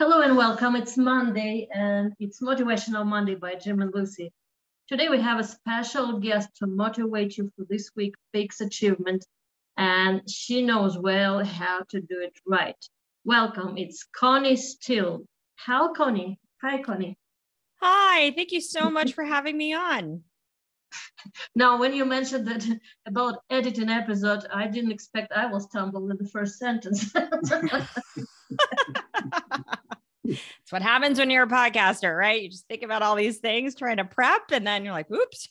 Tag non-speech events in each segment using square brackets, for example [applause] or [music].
Hello and welcome. It's Monday and it's Motivational Monday by Jim and Lucy. Today we have a special guest to motivate you for this week's big achievement and she knows well how to do it right. Welcome. It's Connie Steele. How Connie? Hi Connie. Hi, thank you so much for having me on. [laughs] Now, when you mentioned that [laughs] about editing episode, I didn't expect I will stumble in the first sentence. [laughs] It's what happens when you're a podcaster, right? You just think about all these things trying to prep, and then you're like, oops.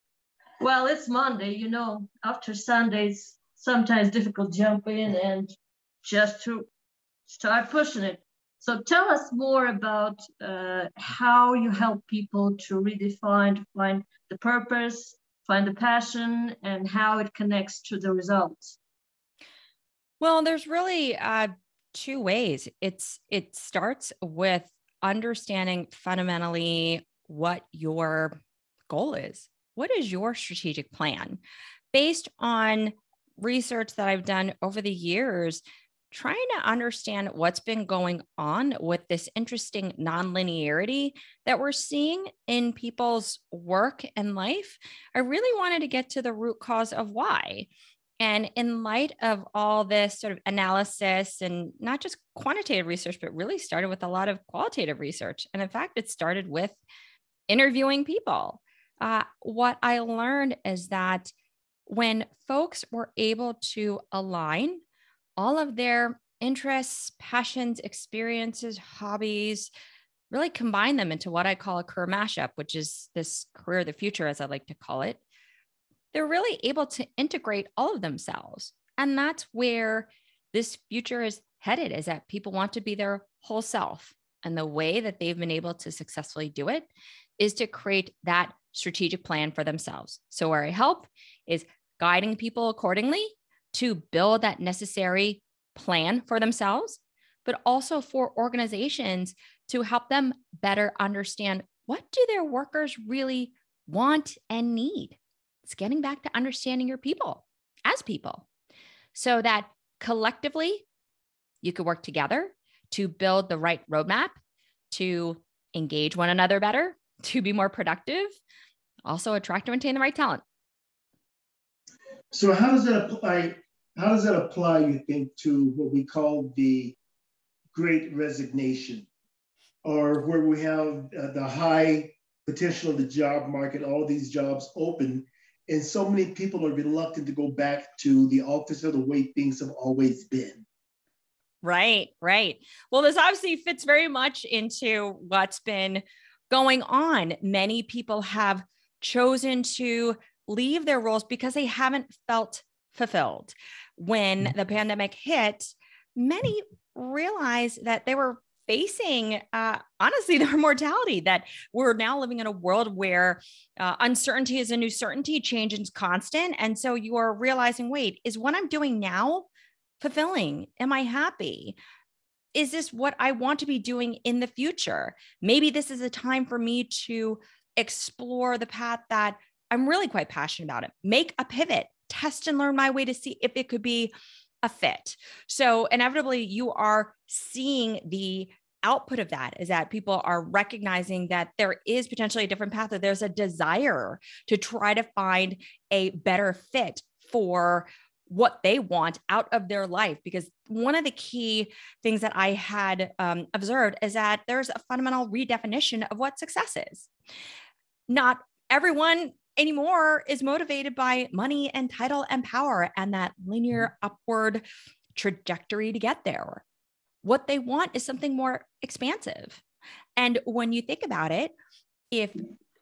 [laughs] well, it's Monday, you know, after Sundays, sometimes difficult jump in and just to start pushing it. So tell us more about uh, how you help people to redefine, to find the purpose, find the passion, and how it connects to the results. Well, there's really uh, two ways. It's it starts with understanding fundamentally what your goal is. What is your strategic plan? Based on research that I've done over the years, trying to understand what's been going on with this interesting nonlinearity that we're seeing in people's work and life, I really wanted to get to the root cause of why. And in light of all this sort of analysis and not just quantitative research, but really started with a lot of qualitative research. And in fact, it started with interviewing people. Uh, what I learned is that when folks were able to align all of their interests, passions, experiences, hobbies, really combine them into what I call a career mashup, which is this career of the future, as I like to call it, they're really able to integrate all of themselves. And that's where this future is headed is that people want to be their whole self. And the way that they've been able to successfully do it is to create that strategic plan for themselves. So, where I help is guiding people accordingly to build that necessary plan for themselves, but also for organizations to help them better understand what do their workers really want and need it's getting back to understanding your people as people so that collectively you could work together to build the right roadmap to engage one another better, [laughs] to be more productive, also attract and retain the right talent. So how does that apply? How does that apply, you think, to what we call the great resignation, or where we have uh, the high potential of the job market, all these jobs open, and so many people are reluctant to go back to the office or the way things have always been. Right, right. Well, this obviously fits very much into what's been going on. Many people have chosen to leave their roles because they haven't felt fulfilled. When mm. the pandemic hit, many realized that they were facing uh, honestly [laughs] their mortality that we're now living in a world where uh, uncertainty is a new certainty change is constant and so you are realizing wait is what i'm doing now fulfilling? Am i happy? Is this what i want to be doing in the future? Maybe this is a time for me to explore the path that i'm really quite passionate about it. Make a pivot test and learn my way to see if it could be a fit. So inevitably you are seeing the output of that is that people are recognizing that there is potentially a different path, that there's a desire to try to find a better fit for what they want out of their life. Because one of the key things that I had um, observed is that there's a fundamental redefinition of what success is. Not everyone anymore is motivated by money and title and power and that linear mm-hmm. upward trajectory to get there. What they want is something more expansive. And when you think about it, if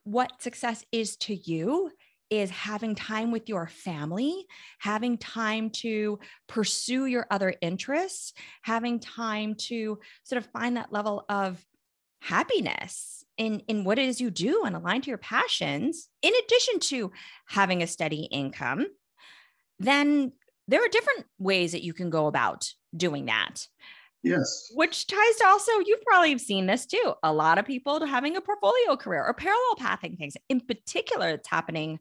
what success is to you is having time with your family, having time to pursue your other interests, having time to sort of find that level of happiness in, in what it is you do and align to your passions, in addition to having a steady income, then there are different ways that you can go about doing that. Yes. Which ties to also, you've probably seen this too. A lot of people having a portfolio career or parallel pathing things. In particular, it's happening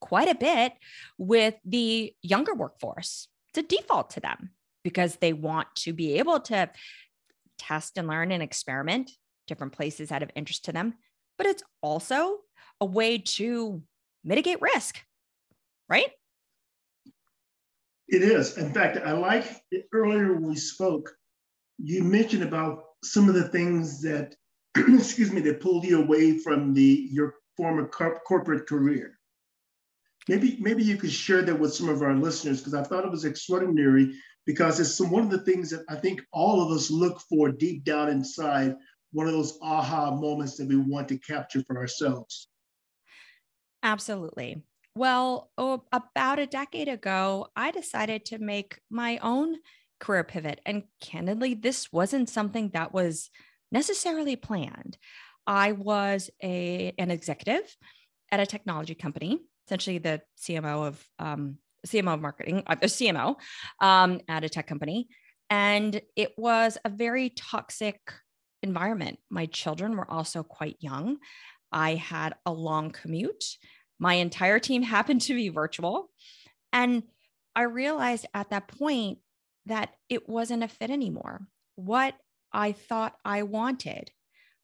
quite a bit with the younger workforce. It's a default to them because they want to be able to test and learn and experiment different places out of interest to them, but it's also a way to mitigate risk, right? It is. In fact, I like earlier we spoke, you mentioned about some of the things that, [clears throat] excuse me, that pulled you away from the your former corporate career. Maybe, maybe you could share that with some of our listeners because I thought it was extraordinary because it's some, one of the things that I think all of us look for deep down inside, one of those aha moments that we want to capture for ourselves. Absolutely. Well, oh, about a decade ago, I decided to make my own career pivot. And candidly, this wasn't something that was necessarily planned. I was a, an executive at a technology company, essentially the CMO of um, CMO of marketing, uh, CMO um, at a tech company. And it was a very toxic environment. My children were also quite young. I had a long commute. My entire team [laughs] happened to be virtual. And I realized at that point that it wasn't a fit anymore. What I thought I wanted,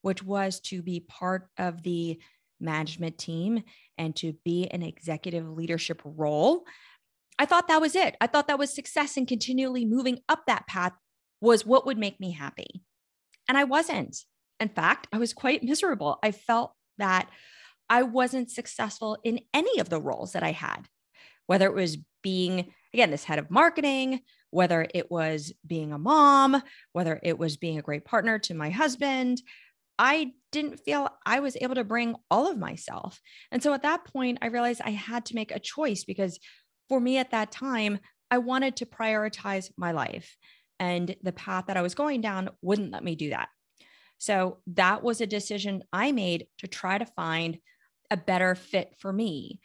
which was to be part of the management team and to be an executive leadership role. I thought that was it. I thought that was success and continually moving up that path was what would make me happy. And I wasn't. In fact, I was quite miserable. I felt that I wasn't successful in any of the roles that I had, whether it was being, again, this head of marketing, whether it was being a mom, whether it was being a great partner to my husband. I didn't feel I was able to bring all of myself. And so at that point, I realized I had to make a choice because for me at that time, I wanted to prioritize my life. And the path that I was going down wouldn't let me do that. So that was a decision I made to try to find a better fit for me.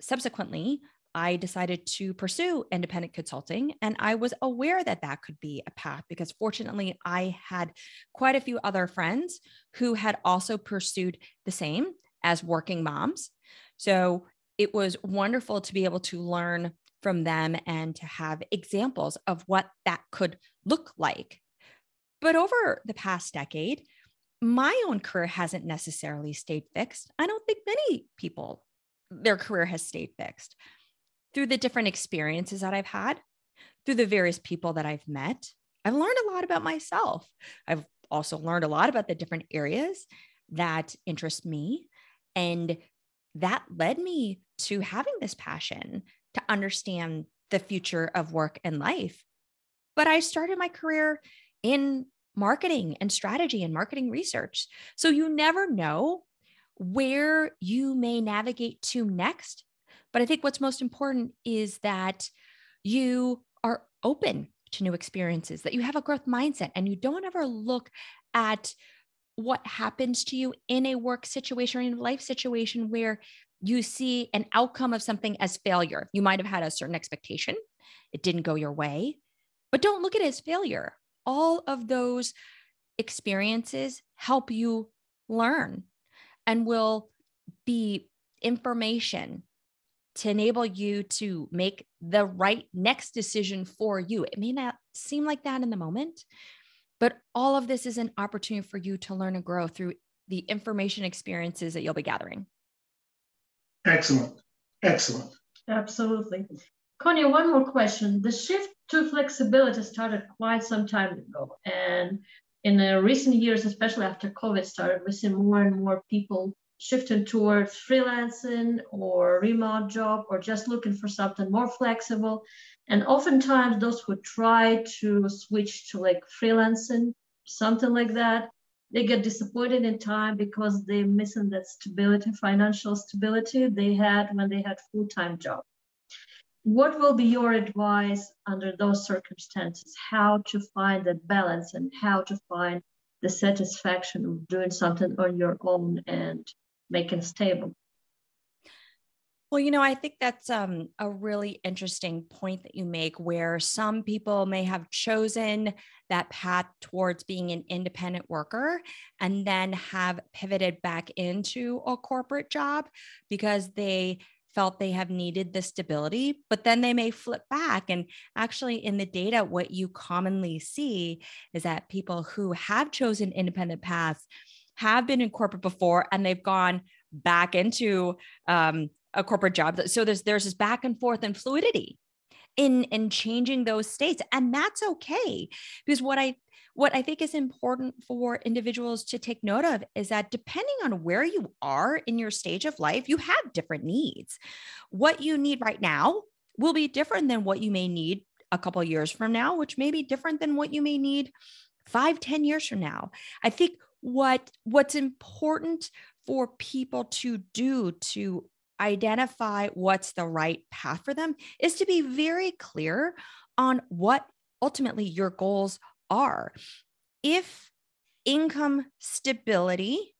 Subsequently, I decided to pursue independent consulting. And I was aware that that could be a path because fortunately, I had quite a few other friends who had also pursued the same as working moms. So it was wonderful to be able to learn from them and to have examples of what that could look like. But over the past decade, my own career hasn't necessarily stayed fixed. I don't think many people, their career has stayed fixed. Through the different experiences that I've had, through the various people that I've met, I've learned a lot about myself. I've also learned a lot about the different areas that interest me. And that led me to having this passion to understand the future of work and life. But I started my career in marketing and strategy and marketing research. So you never know where you may navigate to next. But I think what's most important is that you are open to new experiences, that you have a growth mindset and you don't ever look at what happens to you in a work situation or in a life situation where you see an outcome of something as failure. You might have had a certain expectation, it didn't go your way, but don't look at it as failure all of those experiences help you learn and will be information to enable you to make the right next decision for you. It may not seem like that in the moment, but all of this is an opportunity for you to learn and grow through the information experiences that you'll be gathering. Excellent. Excellent. Absolutely. Connie, one more question. The shift to flexibility started quite some time ago. And in the recent years, especially after COVID started, we see more and more people shifting towards freelancing or remote job or just looking for something more flexible. And oftentimes those who try to switch to like freelancing, something like that, they get disappointed in time because they're missing that stability, financial stability they had when they had full-time job. What will be your advice under those circumstances? How to find that balance and how to find the satisfaction of doing something on your own and making stable well, you know, I think that's um, a really interesting point that you make, where some people may have chosen that path towards being an independent worker and then have pivoted back into a corporate job because they felt they have needed the stability, but then they may flip back. And actually, in the data, what you commonly see is that people who have chosen independent paths have been in corporate before and they've gone back into um, a corporate job. So there's there's this back and forth and fluidity in in changing those states, and that's okay because what I what I think is important for individuals to take note of is that depending on where you are in your stage of life, you have different needs. What you need right now will be different than what you may need a couple years from now, which may be different than what you may need five, ten years from now. I think what what's important for people to do to identify what's the right path for them is to be very clear on what ultimately your goals are. If income stability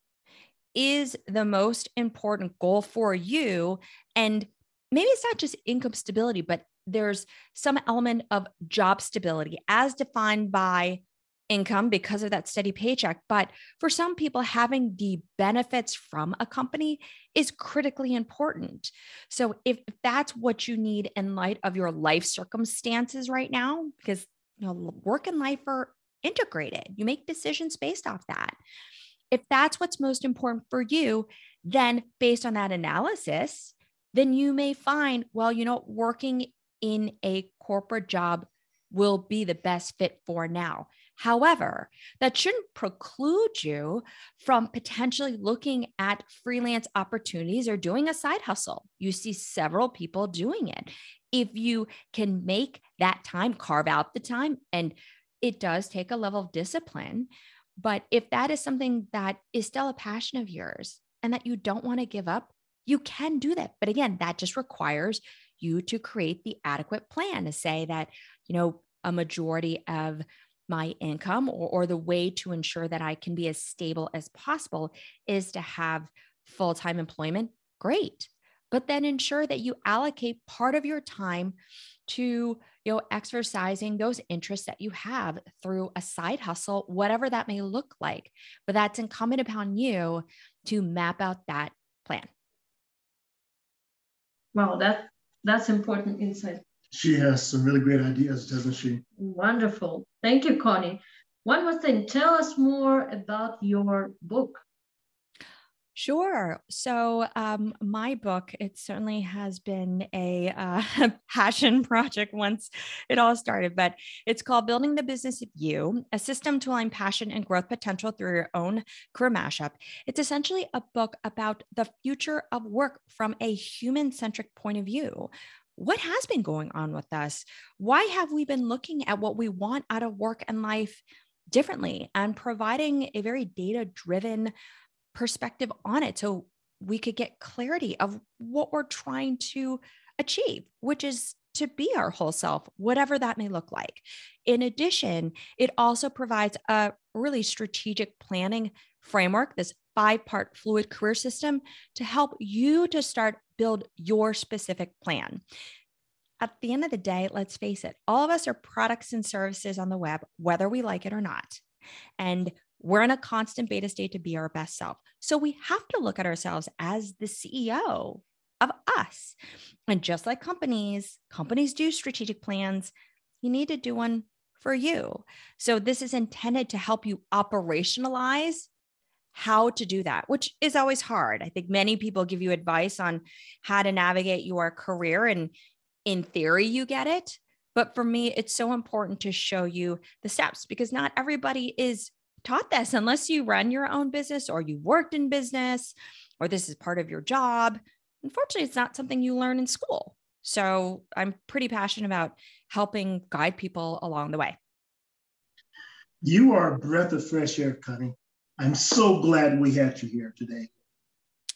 is the most important goal for you, and maybe it's not just income stability, but there's some element of job stability as defined by income because of that steady paycheck. But for some people, having the benefits from a company is critically important. So if that's what you need in light of your life circumstances right now, because you know work and life are integrated, you make decisions based off that. If that's what's most important for you, then based on that analysis, then you may find, well, you know, working in a corporate job will be the best fit for now. However, that shouldn't preclude you from potentially looking at freelance opportunities or doing a side hustle. You see several people doing it. If you can make that time, carve out the time, and it does take a level of discipline. But if that is something that is still a passion of yours and that you don't want to give up, you can do that. But again, that just requires you to create the adequate plan to say that, you know, a majority of my income or, or the way to ensure that I can be as stable as possible is to have full time employment, great. But then ensure that you allocate part of your time to you know exercising those interests that you have through a side hustle whatever that may look like. But that's incumbent upon you to map out that plan. Wow that that's important insight she has some really great ideas, doesn't she? Wonderful. Thank you, Connie. One more thing, tell us more about your book. Sure. So, um, my book, it certainly has been a uh, [laughs] passion project once it all started, but it's called Building the Business of You A System to Align Passion and Growth Potential Through Your Own Career Mashup. It's essentially a book about the future of work from a human centric point of view what has been going on with us? Why have we been looking at what we want out of work and life differently and providing a very data driven perspective on it so we could get clarity of what we're trying to achieve, which is to be our whole self, whatever that may look like. In addition, it also provides a really strategic planning framework, this five part fluid career system to help you to start build your specific plan. At the end of the day, let's face it, all of us are products and services on the web, whether we like it or not. And we're in a constant beta state to be our best self. So we have to look at ourselves as the CEO of us. And just like companies, companies do strategic plans, you need to do one for you. So this is intended to help you operationalize how to do that, which is always hard. I think many people give you advice on how to navigate your career, and in theory, you get it. But for me, it's so important to show you the steps because not everybody is taught this unless you run your own business or you worked in business or this is part of your job. Unfortunately, it's not something you learn in school. So I'm pretty passionate about helping guide people along the way. You are a breath of fresh air, Connie. I'm so glad we had you here today.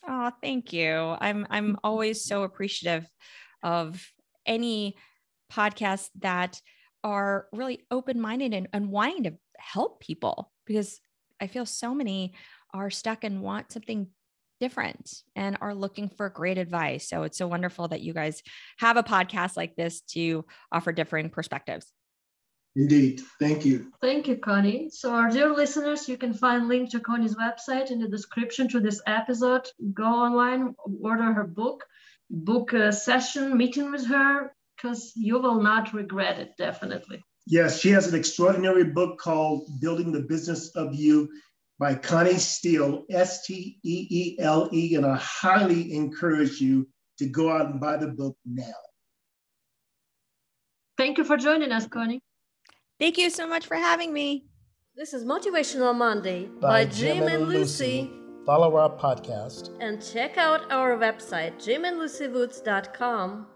Oh, thank you. I'm I'm always so appreciative of any podcasts that are really open-minded and, and wanting to help people because I feel so many are stuck and want something different and are looking for great advice. So it's so wonderful that you guys have a podcast like this to offer differing perspectives. Indeed. Thank you. Thank you, Connie. So, our dear listeners, you can find link to Connie's website in the description to this episode. Go online, order her book. book a session meeting with her because you will not regret it, definitely. Yes, she has an extraordinary book called Building the Business of You by Connie Steele, S T E E L E, and I highly encourage you to go out and buy the book now. Thank you for joining us, Connie. Thank you so much for having me. This is Motivational Monday by, by Jim, Jim, and Lucy. Lucy. Follow our podcast and check out our website, jimandlucywoods.com